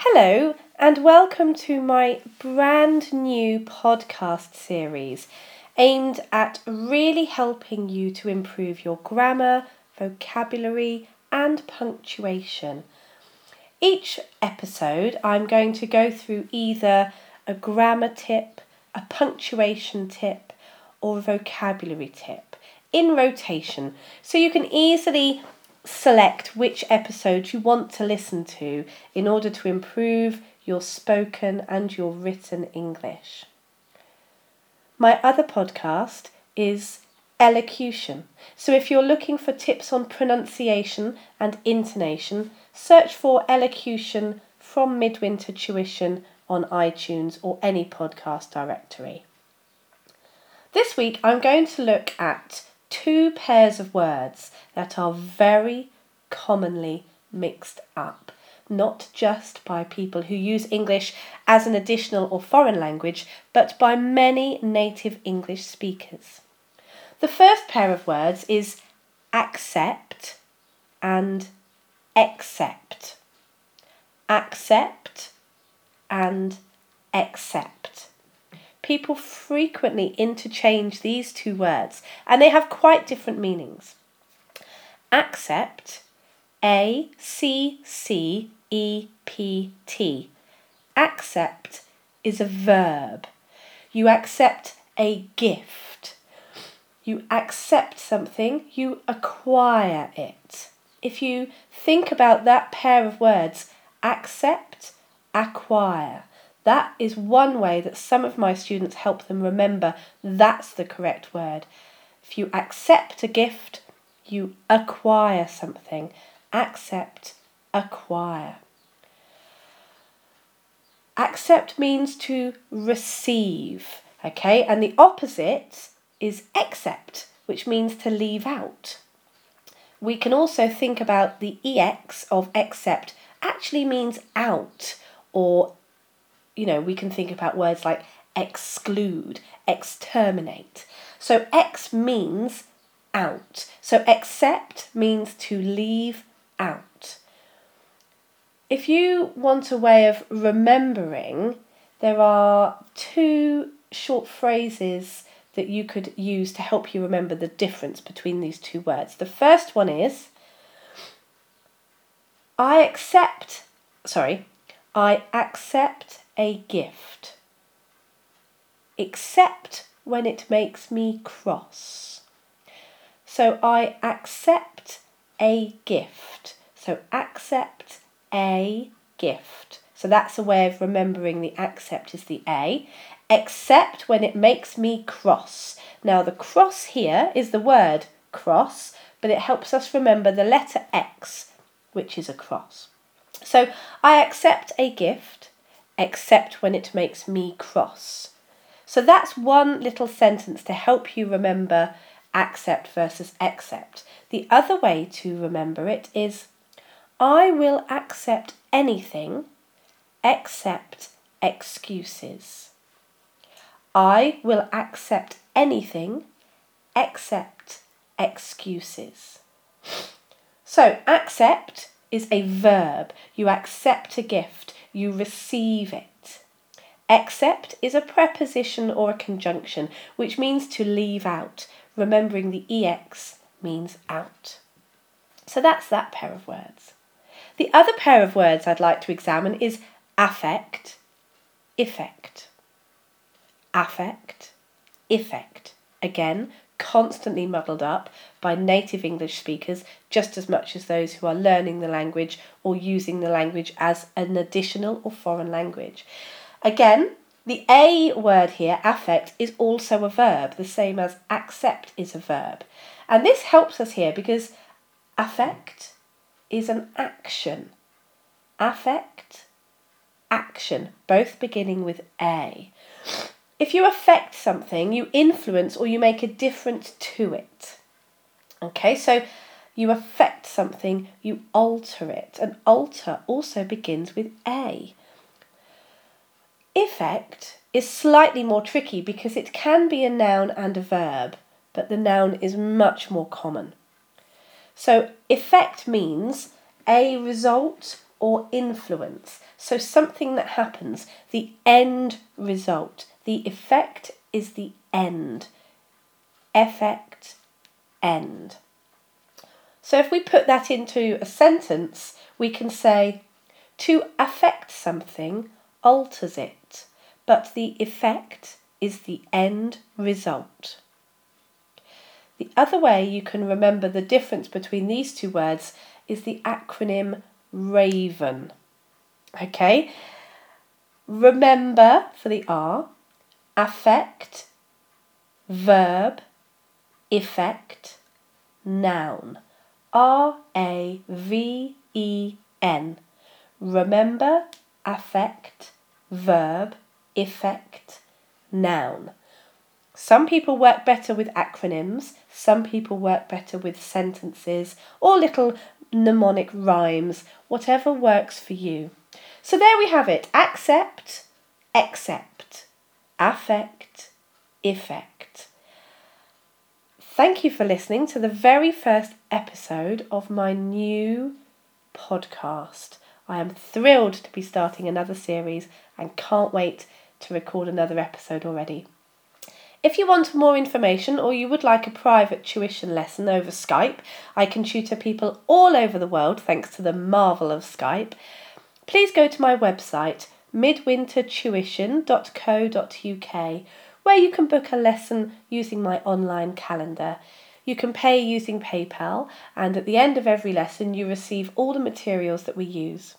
Hello, and welcome to my brand new podcast series aimed at really helping you to improve your grammar, vocabulary, and punctuation. Each episode, I'm going to go through either a grammar tip, a punctuation tip, or a vocabulary tip in rotation so you can easily select which episodes you want to listen to in order to improve your spoken and your written English. My other podcast is Elocution. So if you're looking for tips on pronunciation and intonation, search for Elocution from Midwinter Tuition on iTunes or any podcast directory. This week I'm going to look at two pairs of words that are very commonly mixed up, not just by people who use English as an additional or foreign language, but by many native English speakers. The first pair of words is accept and accept. Accept and accept people frequently interchange these two words and they have quite different meanings. Accept, A C C E P T. Accept is a verb. You accept a gift. You accept something, you acquire it. If you think about that pair of words, accept, acquire, that is one way that some of my students help them remember that's the correct word. If you accept a gift, you acquire something. Accept, acquire. Accept means to receive, okay? And the opposite is accept, which means to leave out. We can also think about the EX of accept actually means out or you know, we can think about words like exclude, exterminate. So ex means out. So accept means to leave out. If you want a way of remembering, there are two short phrases that you could use to help you remember the difference between these two words. The first one is I accept, sorry, I accept a gift, except when it makes me cross. So I accept a gift. So accept a gift. So that's a way of remembering the accept is the A. Except when it makes me cross. Now the cross here is the word cross, but it helps us remember the letter X, which is a cross. So I accept a gift except when it makes me cross. So that's one little sentence to help you remember accept versus accept. The other way to remember it is I will accept anything except excuses. I will accept anything except excuses. So, accept is a verb. You accept a gift you receive it. Accept is a preposition or a conjunction, which means to leave out. Remembering the EX means out. So that's that pair of words. The other pair of words I'd like to examine is affect, effect. Affect, effect. Again, constantly muddled up by native English speakers just as much as those who are learning the language or using the language as an additional or foreign language. Again, the A word here, affect, is also a verb, the same as accept is a verb. And this helps us here because affect is an action. Affect, action, both beginning with A. If you affect something, you influence or you make a difference to it. Okay, so you affect something, you alter it. And alter also begins with A. Effect is slightly more tricky because it can be a noun and a verb, but the noun is much more common. So, effect means a result or influence. So something that happens, the end result. The effect is the end. Effect, end. So if we put that into a sentence, we can say, to affect something alters it, but the effect is the end result. The other way you can remember the difference between these two words is the acronym RAVEN. Okay? Remember for the R, affect, verb, effect, noun. R A V E N. Remember, affect, verb, effect, noun. Some people work better with acronyms, some people work better with sentences or little mnemonic rhymes, whatever works for you. So there we have it accept, accept, affect, effect. Thank you for listening to the very first episode of my new podcast. I am thrilled to be starting another series and can't wait to record another episode already. If you want more information or you would like a private tuition lesson over Skype, I can tutor people all over the world thanks to the marvel of Skype. Please go to my website midwintertuition.co.uk where you can book a lesson using my online calendar. You can pay using PayPal, and at the end of every lesson, you receive all the materials that we use.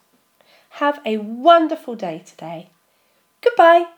Have a wonderful day today. Goodbye.